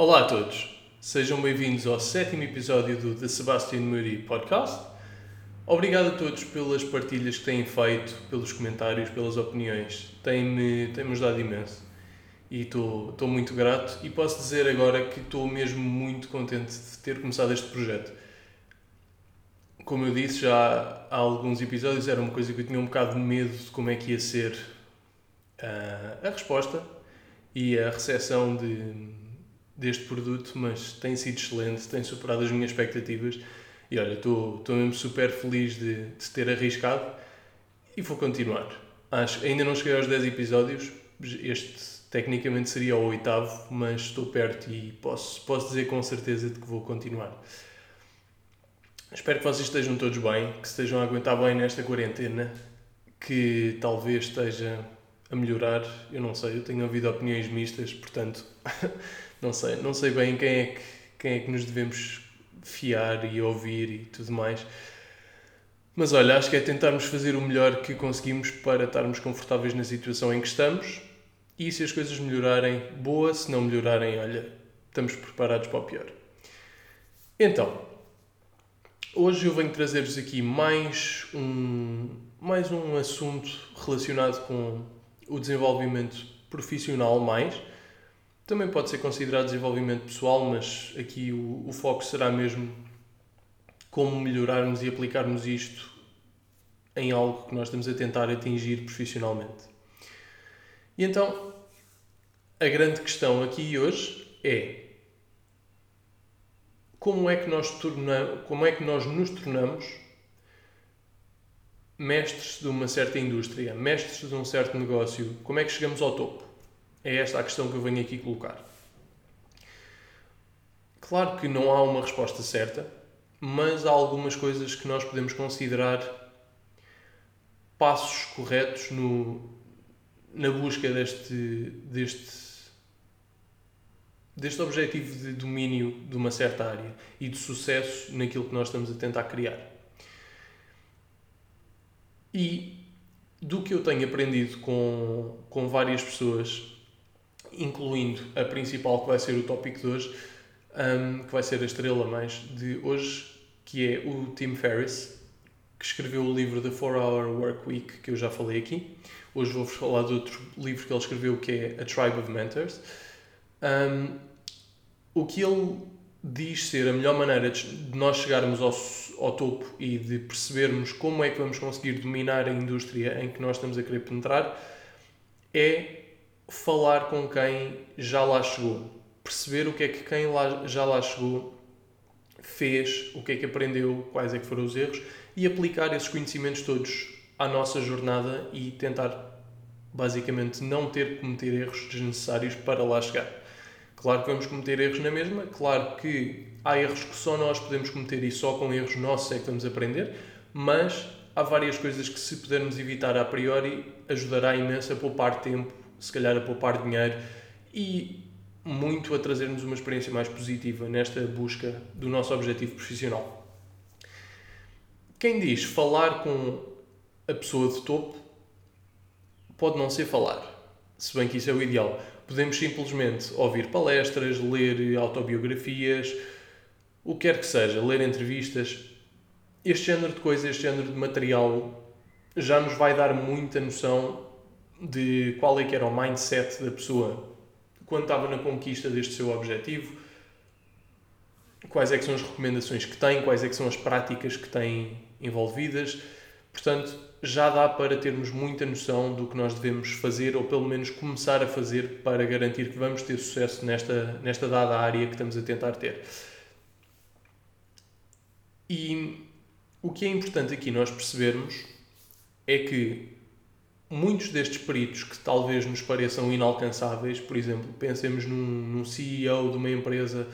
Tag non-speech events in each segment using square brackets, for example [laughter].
Olá a todos, sejam bem-vindos ao sétimo episódio do The Sebastian Muri Podcast. Obrigado a todos pelas partilhas que têm feito, pelos comentários, pelas opiniões. Tem-me tem ajudado imenso e estou muito grato. E posso dizer agora que estou mesmo muito contente de ter começado este projeto. Como eu disse já há alguns episódios, era uma coisa que eu tinha um bocado de medo de como é que ia ser uh, a resposta e a recepção de, deste produto, mas tem sido excelente, tem superado as minhas expectativas e olha, estou mesmo super feliz de, de ter arriscado e vou continuar. Acho ainda não cheguei aos 10 episódios, este tecnicamente seria o oitavo, mas estou perto e posso, posso dizer com certeza de que vou continuar. Espero que vocês estejam todos bem, que estejam a aguentar bem nesta quarentena, que talvez esteja a melhorar, eu não sei, eu tenho ouvido opiniões mistas, portanto, [laughs] não sei, não sei bem quem é que, quem é que nos devemos fiar e ouvir e tudo mais. Mas olha, acho que é tentarmos fazer o melhor que conseguimos para estarmos confortáveis na situação em que estamos e se as coisas melhorarem, boa, se não melhorarem, olha, estamos preparados para o pior. Então, hoje eu venho trazer-vos aqui mais um, mais um assunto relacionado com o desenvolvimento profissional mais. Também pode ser considerado desenvolvimento pessoal, mas aqui o, o foco será mesmo como melhorarmos e aplicarmos isto em algo que nós estamos a tentar atingir profissionalmente. E então, a grande questão aqui hoje é como é que nós, tornamos, como é que nós nos tornamos mestres de uma certa indústria, mestres de um certo negócio, como é que chegamos ao topo? É esta a questão que eu venho aqui colocar. Claro que não há uma resposta certa, mas há algumas coisas que nós podemos considerar passos corretos no, na busca deste, deste, deste objetivo de domínio de uma certa área e de sucesso naquilo que nós estamos a tentar criar. E do que eu tenho aprendido com, com várias pessoas, incluindo a principal que vai ser o tópico de hoje, um, que vai ser a estrela mais de hoje, que é o Tim Ferriss, que escreveu o livro The 4 Hour Work Week, que eu já falei aqui. Hoje vou-vos falar de outro livro que ele escreveu, que é A Tribe of Mentors. Um, o que ele diz ser a melhor maneira de nós chegarmos ao, ao topo e de percebermos como é que vamos conseguir dominar a indústria em que nós estamos a querer penetrar é falar com quem já lá chegou. Perceber o que é que quem lá, já lá chegou fez, o que é que aprendeu, quais é que foram os erros e aplicar esses conhecimentos todos à nossa jornada e tentar basicamente não ter que cometer erros desnecessários para lá chegar. Claro que vamos cometer erros na mesma, claro que há erros que só nós podemos cometer e só com erros nossos é que vamos aprender, mas há várias coisas que se pudermos evitar a priori ajudará imenso a poupar tempo, se calhar a poupar dinheiro e muito a trazer-nos uma experiência mais positiva nesta busca do nosso objetivo profissional. Quem diz falar com a pessoa de topo pode não ser falar, se bem que isso é o ideal Podemos simplesmente ouvir palestras, ler autobiografias, o que quer que seja, ler entrevistas. Este género de coisas, este género de material já nos vai dar muita noção de qual é que era o mindset da pessoa quando estava na conquista deste seu objetivo, quais é que são as recomendações que tem, quais é que são as práticas que tem envolvidas. Portanto, já dá para termos muita noção do que nós devemos fazer, ou pelo menos começar a fazer, para garantir que vamos ter sucesso nesta, nesta dada área que estamos a tentar ter. E o que é importante aqui nós percebermos é que muitos destes peritos que talvez nos pareçam inalcançáveis, por exemplo, pensemos num, num CEO de uma empresa,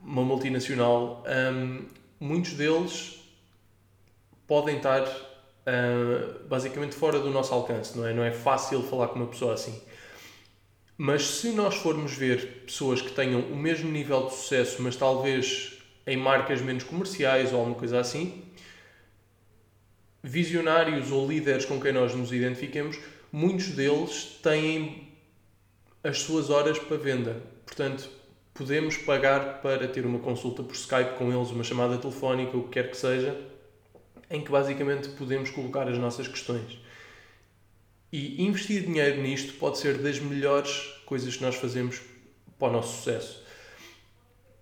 uma multinacional, um, muitos deles podem estar uh, basicamente fora do nosso alcance, não é? Não é fácil falar com uma pessoa assim. Mas se nós formos ver pessoas que tenham o mesmo nível de sucesso, mas talvez em marcas menos comerciais ou alguma coisa assim, visionários ou líderes com quem nós nos identifiquemos, muitos deles têm as suas horas para venda. Portanto, podemos pagar para ter uma consulta por Skype com eles, uma chamada telefónica, o que quer que seja, em que basicamente podemos colocar as nossas questões. E investir dinheiro nisto pode ser das melhores coisas que nós fazemos para o nosso sucesso.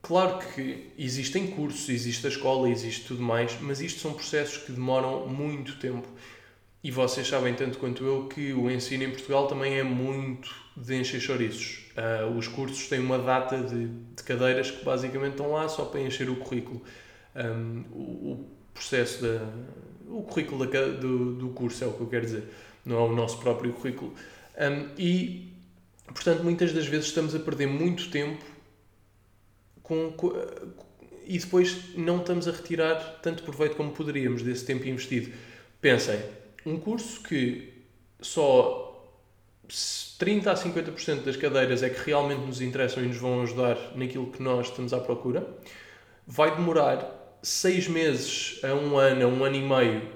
Claro que existem cursos, existe a escola, existe tudo mais, mas isto são processos que demoram muito tempo. E vocês sabem tanto quanto eu que o ensino em Portugal também é muito de encher chouriços. Uh, os cursos têm uma data de, de, cadeiras que basicamente estão lá só para encher o currículo. Um, o, o, processo da. O currículo da, do, do curso é o que eu quero dizer, não é o nosso próprio currículo. Um, e, portanto, muitas das vezes estamos a perder muito tempo com, com, e depois não estamos a retirar tanto proveito como poderíamos desse tempo investido. Pensem, um curso que só 30 a 50% das cadeiras é que realmente nos interessam e nos vão ajudar naquilo que nós estamos à procura, vai demorar seis meses a um ano, a um ano e meio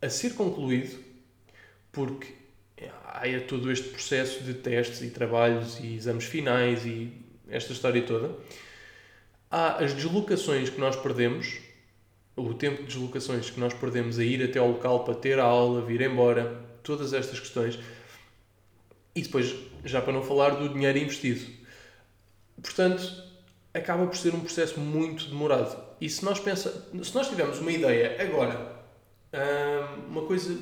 a ser concluído, porque há todo este processo de testes e trabalhos e exames finais e esta história toda. Há as deslocações que nós perdemos, o tempo de deslocações que nós perdemos a ir até ao local para ter a aula, vir embora, todas estas questões. E depois, já para não falar do dinheiro investido. Portanto, acaba por ser um processo muito demorado. E se nós, pensa, se nós tivermos uma ideia agora, hum, uma coisa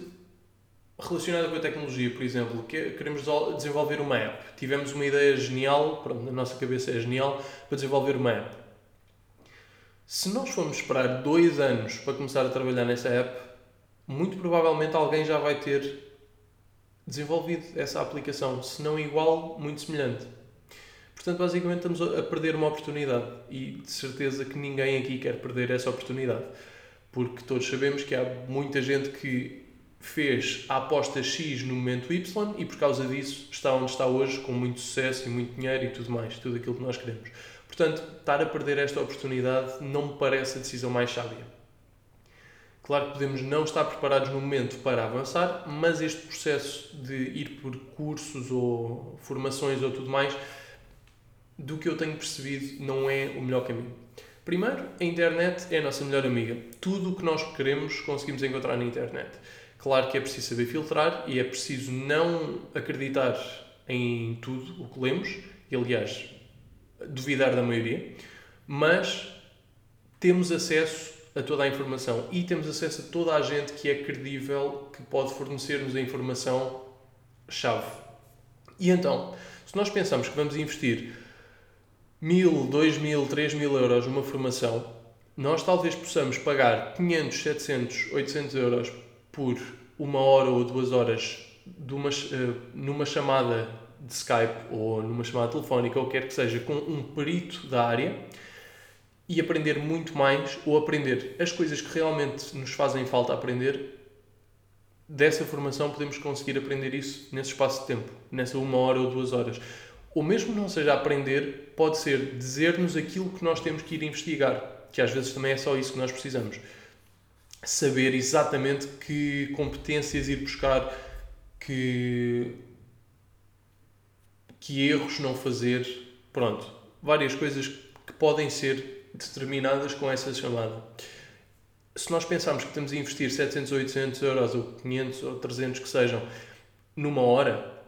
relacionada com a tecnologia, por exemplo, que queremos desenvolver uma app, tivemos uma ideia genial, pronto, na nossa cabeça é genial, para desenvolver uma app. Se nós formos esperar dois anos para começar a trabalhar nessa app, muito provavelmente alguém já vai ter desenvolvido essa aplicação, se não igual, muito semelhante. Portanto, basicamente estamos a perder uma oportunidade e de certeza que ninguém aqui quer perder essa oportunidade, porque todos sabemos que há muita gente que fez a aposta X no momento Y e por causa disso está onde está hoje, com muito sucesso e muito dinheiro e tudo mais, tudo aquilo que nós queremos. Portanto, estar a perder esta oportunidade não me parece a decisão mais sábia. Claro que podemos não estar preparados no momento para avançar, mas este processo de ir por cursos ou formações ou tudo mais, do que eu tenho percebido, não é o melhor caminho. Primeiro, a internet é a nossa melhor amiga. Tudo o que nós queremos conseguimos encontrar na internet. Claro que é preciso saber filtrar e é preciso não acreditar em tudo o que lemos, e aliás, duvidar da maioria, mas temos acesso a toda a informação e temos acesso a toda a gente que é credível, que pode fornecer-nos a informação-chave. E então, se nós pensamos que vamos investir mil, dois mil, três mil euros numa formação, nós talvez possamos pagar 500, 700, 800 euros por uma hora ou duas horas de uma, uh, numa chamada de Skype ou numa chamada telefónica, ou quer que seja, com um perito da área e aprender muito mais ou aprender as coisas que realmente nos fazem falta aprender. Dessa formação podemos conseguir aprender isso nesse espaço de tempo, nessa uma hora ou duas horas. Ou mesmo não seja aprender, pode ser dizer-nos aquilo que nós temos que ir investigar, que às vezes também é só isso que nós precisamos. Saber exatamente que competências ir buscar, que, que erros não fazer, pronto, várias coisas que podem ser determinadas com essa chamada. Se nós pensarmos que estamos a investir 700 ou 800 euros, ou 500 ou 300 que sejam, numa hora,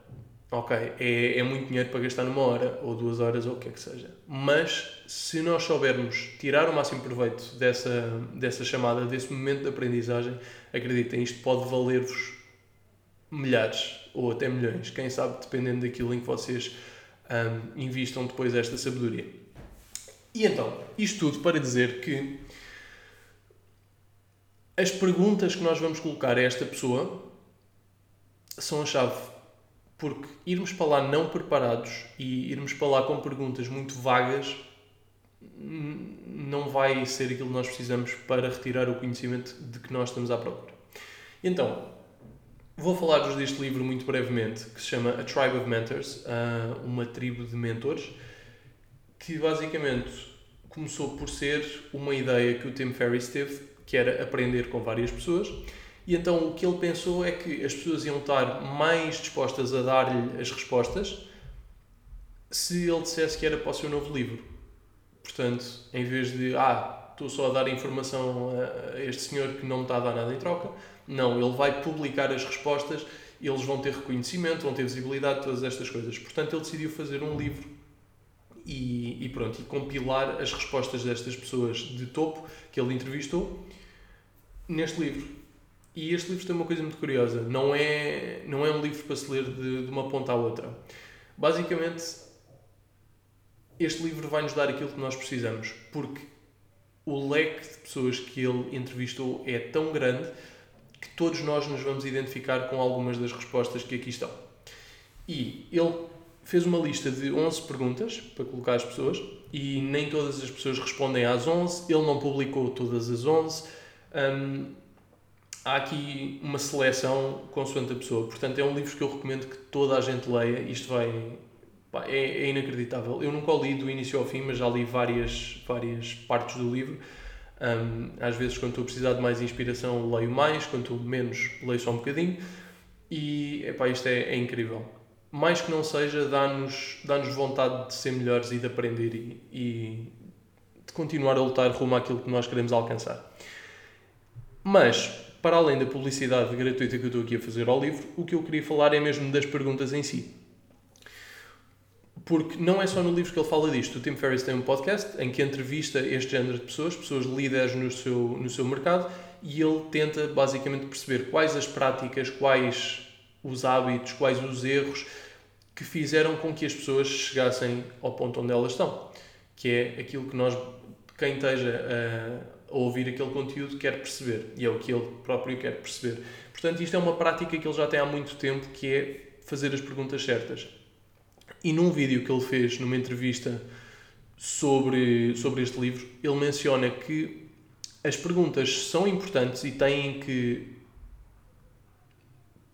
ok, é, é muito dinheiro para gastar numa hora, ou duas horas, ou o que é que seja. Mas, se nós soubermos tirar o máximo proveito dessa, dessa chamada, desse momento de aprendizagem, acreditem, isto pode valer-vos milhares ou até milhões, quem sabe, dependendo daquilo em que vocês um, invistam depois esta sabedoria. E então, isto tudo para dizer que as perguntas que nós vamos colocar a esta pessoa são a chave. Porque irmos para lá não preparados e irmos para lá com perguntas muito vagas não vai ser aquilo que nós precisamos para retirar o conhecimento de que nós estamos à procura. Então, vou falar-vos deste livro muito brevemente, que se chama A Tribe of Mentors, uma tribo de mentores que basicamente começou por ser uma ideia que o Tim Ferriss teve, que era aprender com várias pessoas. E então o que ele pensou é que as pessoas iam estar mais dispostas a dar-lhe as respostas se ele dissesse que era para o seu novo livro. Portanto, em vez de, ah, estou só a dar informação a este senhor que não me está a dar nada em troca, não, ele vai publicar as respostas, eles vão ter reconhecimento, vão ter visibilidade, todas estas coisas. Portanto, ele decidiu fazer um livro e, e pronto, e compilar as respostas destas pessoas de topo que ele entrevistou neste livro. E este livro tem uma coisa muito curiosa, não é, não é um livro para se ler de, de uma ponta à outra. Basicamente, este livro vai nos dar aquilo que nós precisamos, porque o leque de pessoas que ele entrevistou é tão grande que todos nós nos vamos identificar com algumas das respostas que aqui estão. E ele fez uma lista de 11 perguntas para colocar às pessoas e nem todas as pessoas respondem às 11, ele não publicou todas as 11. Um, há aqui uma seleção consoante a pessoa, portanto é um livro que eu recomendo que toda a gente leia. Isto vai Pá, é, é, inacreditável. Eu nunca o li do início ao fim, mas já li várias, várias partes do livro. Um, às vezes, quando estou a precisar de mais inspiração, leio mais, quando estou menos, leio só um bocadinho. E epá, isto é, é incrível. Mais que não seja, dá-nos dá vontade de ser melhores e de aprender e, e de continuar a lutar rumo àquilo que nós queremos alcançar. Mas, para além da publicidade gratuita que eu estou aqui a fazer ao livro, o que eu queria falar é mesmo das perguntas em si porque não é só no livro que ele fala disto. O Tim Ferriss tem um podcast em que entrevista este género de pessoas, pessoas líderes no seu, no seu mercado, e ele tenta basicamente perceber quais as práticas, quais os hábitos, quais os erros que fizeram com que as pessoas chegassem ao ponto onde elas estão. Que é aquilo que nós, quem esteja a, a ouvir aquele conteúdo, quer perceber. E é o que ele próprio quer perceber. Portanto, isto é uma prática que ele já tem há muito tempo, que é fazer as perguntas certas e num vídeo que ele fez, numa entrevista sobre, sobre este livro, ele menciona que as perguntas são importantes e têm que,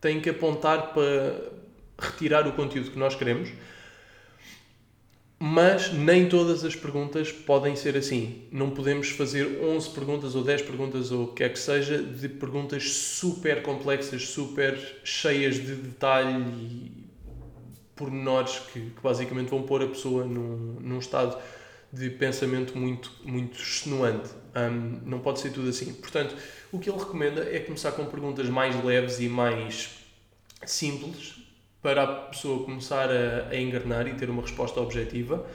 têm que apontar para retirar o conteúdo que nós queremos, mas nem todas as perguntas podem ser assim. Não podemos fazer 11 perguntas ou 10 perguntas ou o que é que seja de perguntas super complexas, super cheias de detalhe pormenores que, que basicamente vão pôr a pessoa num, num estado de pensamento muito, muito extenuante. Um, não pode ser tudo assim. Portanto, o que ele recomenda é começar com perguntas mais leves e mais simples para a pessoa começar a, a enganar e ter uma resposta objetiva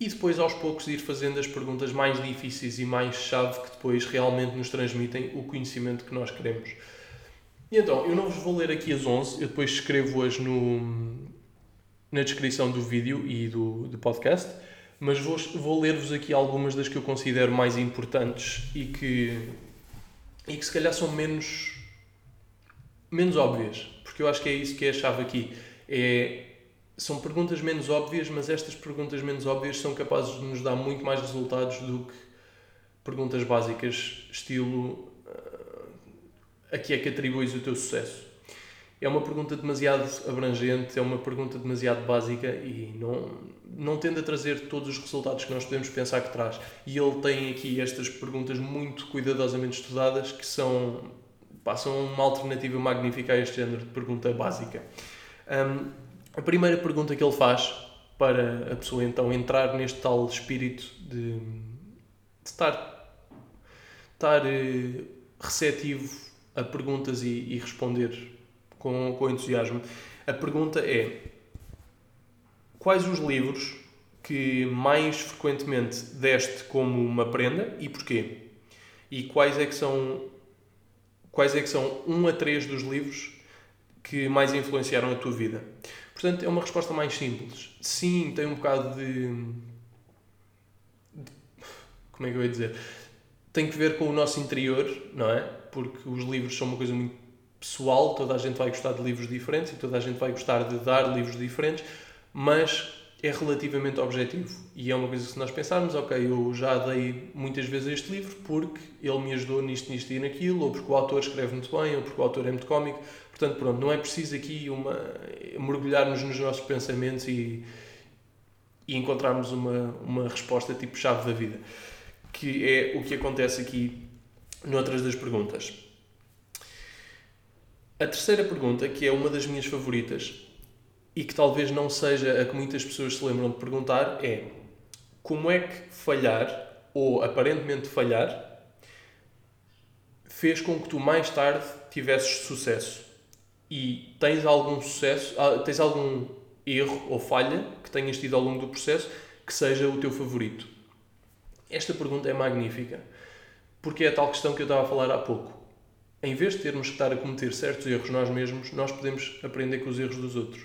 e depois aos poucos ir fazendo as perguntas mais difíceis e mais chave que depois realmente nos transmitem o conhecimento que nós queremos. E então, eu não vos vou ler aqui as 11, eu depois escrevo-as no, na descrição do vídeo e do, do podcast, mas vou, vou ler-vos aqui algumas das que eu considero mais importantes e que, e que se calhar são menos, menos óbvias, porque eu acho que é isso que é a chave aqui. É, são perguntas menos óbvias, mas estas perguntas menos óbvias são capazes de nos dar muito mais resultados do que perguntas básicas, estilo uh, a que é que atribuis o teu sucesso? É uma pergunta demasiado abrangente, é uma pergunta demasiado básica e não, não tende a trazer todos os resultados que nós podemos pensar que traz. E ele tem aqui estas perguntas muito cuidadosamente estudadas que são, são uma alternativa magnífica a este género de pergunta básica. Um, a primeira pergunta que ele faz para a pessoa então entrar neste tal espírito de, de estar, estar uh, receptivo a perguntas e, e responder com, com entusiasmo. A pergunta é: quais os livros que mais frequentemente deste como uma prenda e porquê? E quais é que são quais é que são um a três dos livros que mais influenciaram a tua vida? Portanto, é uma resposta mais simples. Sim, tem um bocado de, de como é que eu ia dizer? Tem que ver com o nosso interior, não é? Porque os livros são uma coisa muito pessoal, toda a gente vai gostar de livros diferentes e toda a gente vai gostar de dar livros diferentes, mas é relativamente objetivo. E é uma coisa que se nós pensarmos, ok, eu já dei muitas vezes este livro porque ele me ajudou nisto, nisto e naquilo, ou porque o autor escreve muito bem, ou porque o autor é muito cómico. Portanto, pronto, não é preciso aqui uma, mergulharmos nos nossos pensamentos e, e encontrarmos uma, uma resposta tipo chave da vida. Que é o que acontece aqui noutras das perguntas. A terceira pergunta, que é uma das minhas favoritas, e que talvez não seja a que muitas pessoas se lembram de perguntar é como é que falhar, ou aparentemente falhar, fez com que tu mais tarde tivesses sucesso. E tens algum sucesso, ah, tens algum erro ou falha que tenhas tido ao longo do processo que seja o teu favorito? Esta pergunta é magnífica, porque é a tal questão que eu estava a falar há pouco. Em vez de termos que estar a cometer certos erros nós mesmos, nós podemos aprender com os erros dos outros.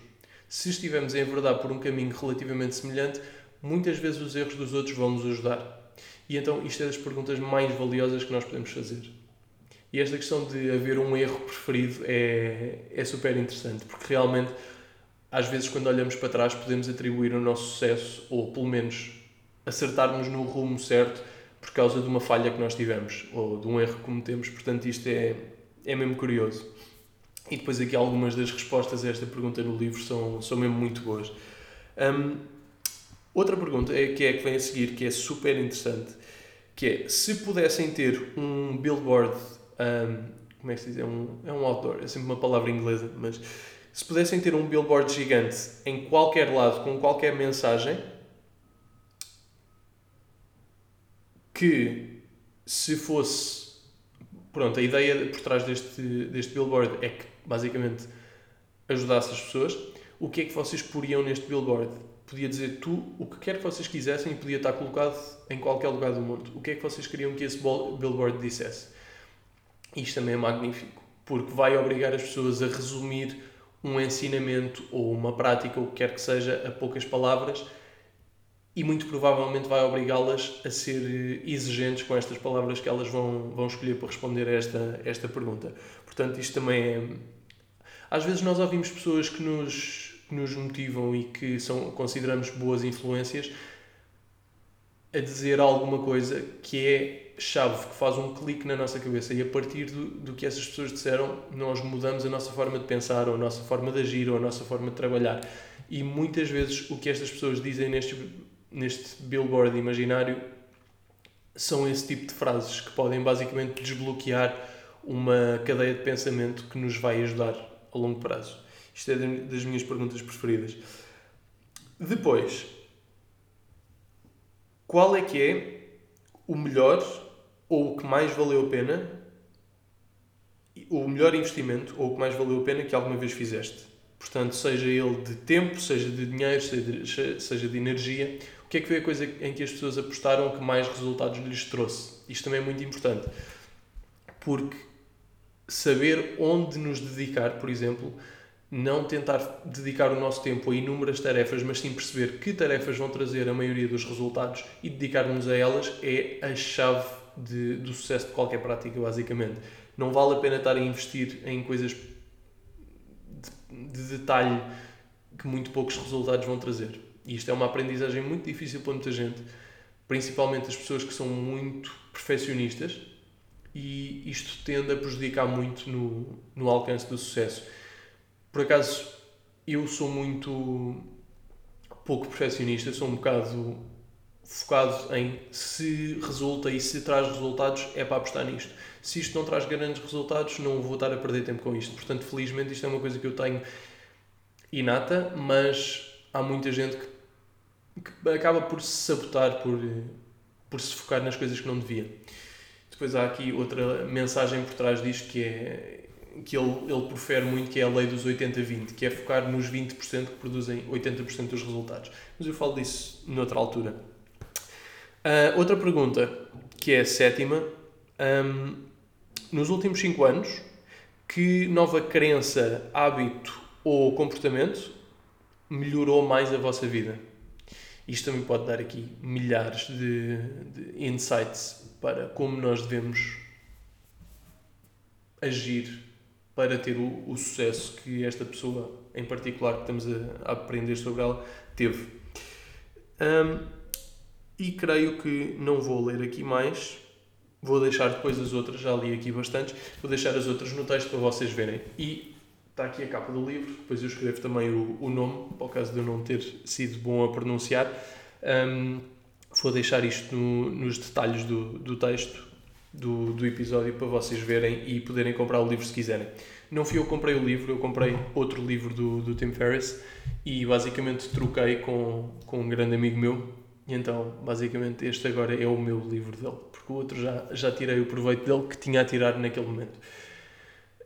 Se estivermos em verdade por um caminho relativamente semelhante, muitas vezes os erros dos outros vão nos ajudar. E então isto é das perguntas mais valiosas que nós podemos fazer. E esta questão de haver um erro preferido é, é super interessante, porque realmente, às vezes, quando olhamos para trás, podemos atribuir o nosso sucesso, ou pelo menos acertarmos no rumo certo, por causa de uma falha que nós tivemos, ou de um erro que cometemos. Portanto, isto é, é mesmo curioso. E depois, aqui, algumas das respostas a esta pergunta no livro são, são mesmo muito boas. Um, outra pergunta é que é que vem a seguir, que é super interessante, que é se pudessem ter um billboard um, como é que se diz? É um, é um outdoor, é sempre uma palavra inglesa, mas se pudessem ter um billboard gigante em qualquer lado, com qualquer mensagem, que se fosse. Pronto, a ideia por trás deste, deste billboard é que basicamente ajudasse as pessoas. O que é que vocês poriam neste billboard? Podia dizer tu o que quer que vocês quisessem e podia estar colocado em qualquer lugar do mundo. O que é que vocês queriam que esse billboard dissesse? Isto também é magnífico, porque vai obrigar as pessoas a resumir um ensinamento ou uma prática, o que quer que seja, a poucas palavras e muito provavelmente vai obrigá-las a ser exigentes com estas palavras que elas vão, vão escolher para responder a esta, esta pergunta. Portanto, isto também é. Às vezes nós ouvimos pessoas que nos, que nos motivam e que são, consideramos boas influências a dizer alguma coisa que é chave que faz um clique na nossa cabeça e a partir do, do que essas pessoas disseram, nós mudamos a nossa forma de pensar, ou a nossa forma de agir, ou a nossa forma de trabalhar. E muitas vezes o que estas pessoas dizem neste, neste billboard imaginário são esse tipo de frases que podem basicamente desbloquear uma cadeia de pensamento que nos vai ajudar a longo prazo. Isto é das minhas perguntas preferidas. Depois, qual é que é o melhor ou o que mais valeu a pena, o melhor investimento ou o que mais valeu a pena que alguma vez fizeste. Portanto, seja ele de tempo, seja de dinheiro, seja, de energia, que é que foi a coisa em que as pessoas apostaram que mais resultados lhes trouxe? Isto também é muito importante, porque saber onde nos dedicar, por exemplo, não tentar dedicar o nosso tempo a inúmeras tarefas, mas sim perceber que tarefas vão trazer a maioria dos resultados e dedicar-nos a elas é a chave de, do sucesso de qualquer prática, basicamente. Não vale a pena estar a investir em coisas de, de detalhe que muito poucos resultados vão trazer. E isto é uma aprendizagem muito difícil para muita gente, principalmente as pessoas que são muito perfeccionistas, e isto tende a prejudicar muito no, no alcance do sucesso por acaso, eu sou muito pouco perfeccionista, sou um bocado focado em se resulta e se traz resultados, é para apostar nisto. Se isto não traz grandes resultados, não vou estar a perder tempo com isto. Portanto, felizmente, isto é uma coisa que eu tenho inata, mas há muita gente que, que acaba por se sabotar, por, por se focar nas coisas que não devia. Depois há aqui outra mensagem por trás disto que é que ele, ele profere muito, que é a lei dos 80-20, que é focar nos 20% que produzem 80% dos resultados. Mas eu falo disso noutra altura. Uh, outra pergunta, que é a sétima. Um, nos últimos 5 anos, que nova crença, hábito ou comportamento melhorou mais a vossa vida? Isto também pode dar aqui milhares de, de insights para como nós devemos agir para ter o, o, sucesso que esta pessoa, em particular, que estamos a, a aprender sobre ela, teve. Um, e creio que não vou ler aqui mais, vou deixar depois as outras, já li aqui bastantes, vou deixar as outras no texto para vocês verem. E está aqui a capa do livro, depois eu escrevo também o, o nome, para o caso de eu não ter sido bom a pronunciar. Um, vou deixar isto no, nos detalhes do, do texto do, do episódio para vocês verem e poderem comprar o livro se quiserem. Não fui eu que comprei o livro, eu comprei outro livro do, do Tim Ferriss e basicamente troquei com, com um grande amigo meu. E então, basicamente, este agora é o meu livro dele, porque o outro já, já tirei o proveito dele que tinha a tirar naquele momento.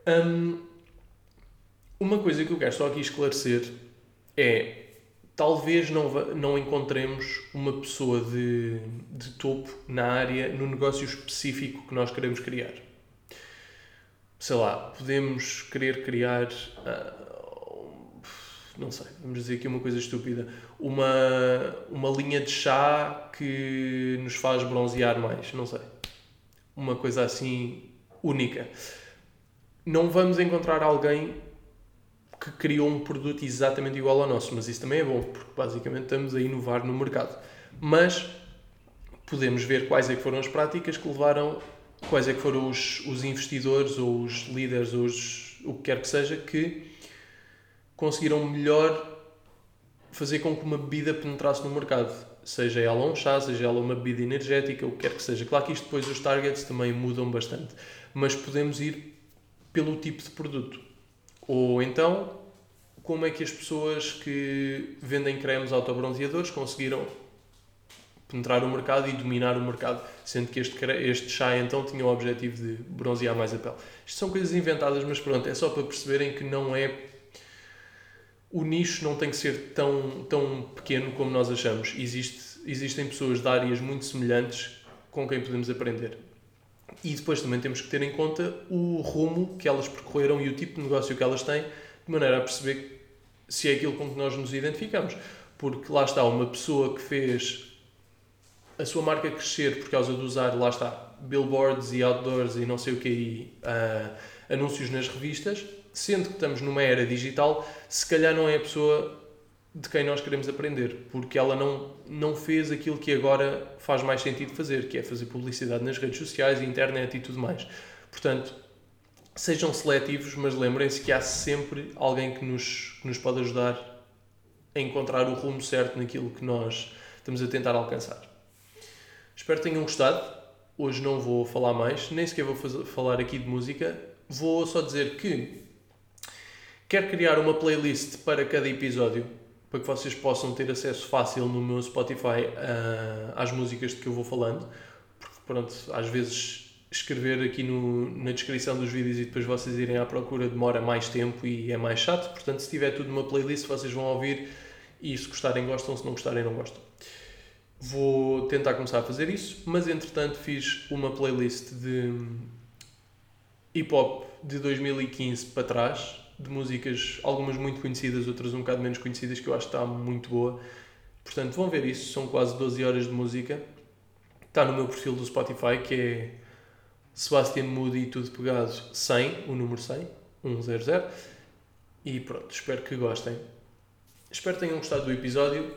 Um, uma coisa que eu quero só aqui esclarecer é talvez não, não encontremos uma pessoa de, de topo na área, no negócio específico que nós queremos criar. Sei lá, podemos querer criar. Uh, não sei, vamos dizer aqui uma coisa estúpida. Uma, uma linha de chá que nos faz bronzear mais, não sei. Uma coisa assim única. Não vamos encontrar alguém que criou um produto exatamente igual ao nosso, mas isso também é bom, porque basicamente estamos a inovar no mercado. Mas podemos ver quais é que foram as práticas que levaram, quais é que foram os, os investidores ou os líderes ou os, o que quer que seja que conseguiram melhor fazer com que uma bebida penetrasse no mercado. Seja ela um chá, seja ela uma bebida energética, o que quer que seja. Claro que isto depois os targets também mudam bastante, mas podemos ir pelo tipo de produto. Ou então, como é que as pessoas que vendem cremes autobronzeadores conseguiram penetrar o mercado e dominar o mercado, sendo que este, este chá então tinha o objetivo de bronzear mais a pele. Isto são coisas inventadas, mas pronto, é só para perceberem que não é. O nicho não tem que ser tão, tão pequeno como nós achamos. Existe, existem pessoas de áreas muito semelhantes com quem podemos aprender. E depois também temos que ter em conta o rumo que elas percorreram e o tipo de negócio que elas têm, de maneira a perceber se é aquilo com que nós nos identificamos. Porque lá está, uma pessoa que fez a sua marca crescer por causa de usar, lá está, billboards e outdoors e não sei o que, e uh, anúncios nas revistas, sendo que estamos numa era digital, se calhar não é a pessoa de quem nós queremos aprender, porque ela não, não fez aquilo que agora faz mais sentido fazer, que é fazer publicidade nas redes sociais, internet e tudo mais. Portanto, sejam seletivos, mas lembrem-se que há sempre alguém que nos, que nos pode ajudar a encontrar o rumo certo naquilo que nós estamos a tentar alcançar. Espero que tenham gostado. Hoje não vou falar mais, nem sequer vou fazer, falar aqui de música. Vou só dizer que quero criar uma playlist para cada episódio para que vocês possam ter acesso fácil no meu Spotify uh, às músicas de que eu vou falando. Porque, pronto, às vezes escrever aqui no, na descrição dos vídeos e depois vocês irem à procura demora mais tempo e é mais chato. Portanto, se tiver tudo numa playlist, vocês vão ouvir e se gostarem, gostam, se não gostarem, não gostam. Vou tentar começar a fazer isso, mas entretanto fiz uma playlist de hip hop de 2015 para trás de músicas, algumas muito conhecidas, outras um bocado menos conhecidas, que eu acho que está muito boa. Portanto, vão ver isso, são quase 12 horas de música. Está no meu perfil do Spotify, que é Sebastian Moody, tudo pegado 100, o número 100, 100. E pronto, espero que gostem. Espero que tenham gostado do episódio.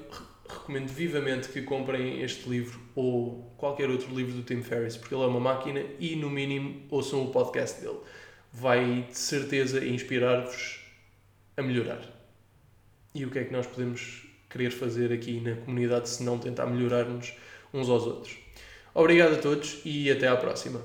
Recomendo vivamente que comprem este livro ou qualquer outro livro do Tim Ferriss, porque ele é uma máquina e, no mínimo, ouçam o podcast dele vai de certeza inspirar-vos a melhorar. E o que é que nós podemos querer fazer aqui na comunidade se não tentar melhorar-nos uns aos outros? Obrigado a todos e até à próxima.